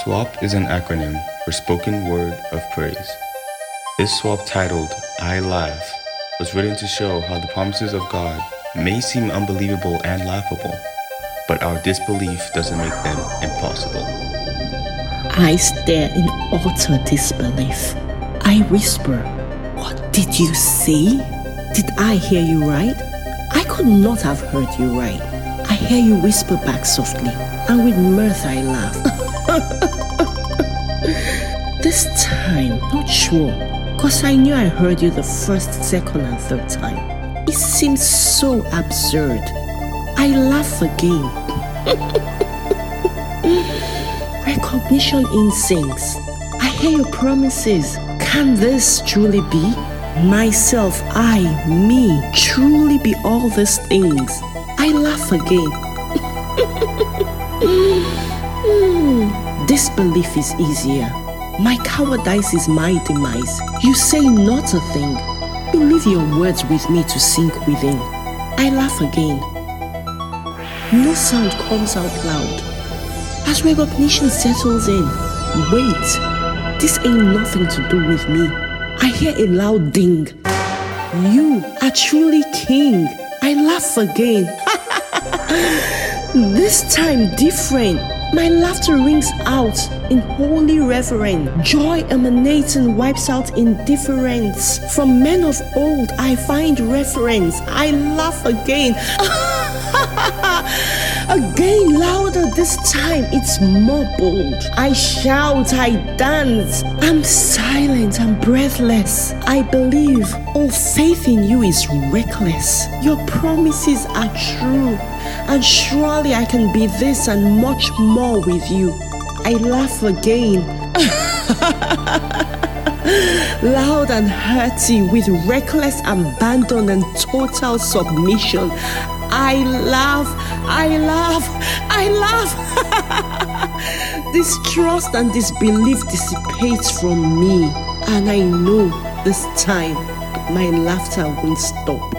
SWAP is an acronym for Spoken Word of Praise. This SWAP titled I Laugh was written to show how the promises of God may seem unbelievable and laughable, but our disbelief doesn't make them impossible. I stare in utter disbelief. I whisper, What did you see? Did I hear you right? I could not have heard you right. I hear you whisper back softly, and with mirth I laugh. this time, not sure, cause I knew I heard you the first, second, and third time. It seems so absurd. I laugh again. Recognition instincts. I hear your promises. Can this truly be? Myself, I, me, truly be all these things. I laugh again. Disbelief is easier. My cowardice is my demise. You say not a thing. Leave your words with me to sink within. I laugh again. No sound comes out loud. As recognition settles in, wait, this ain't nothing to do with me. I hear a loud ding. You are truly king. I laugh again. this time different. My laughter rings out in holy reverence. Joy emanating wipes out indifference. From men of old, I find reference. I laugh again. again, louder this time. It's more bold. I shout, I dance. I'm silent, I'm breathless. I believe all faith in you is reckless. Your promises are true. And surely I can be this and much more with you. I laugh again. Loud and hearty with reckless abandon and total submission. I laugh, I laugh, I laugh. this trust and disbelief dissipates from me, and I know this time my laughter won't stop.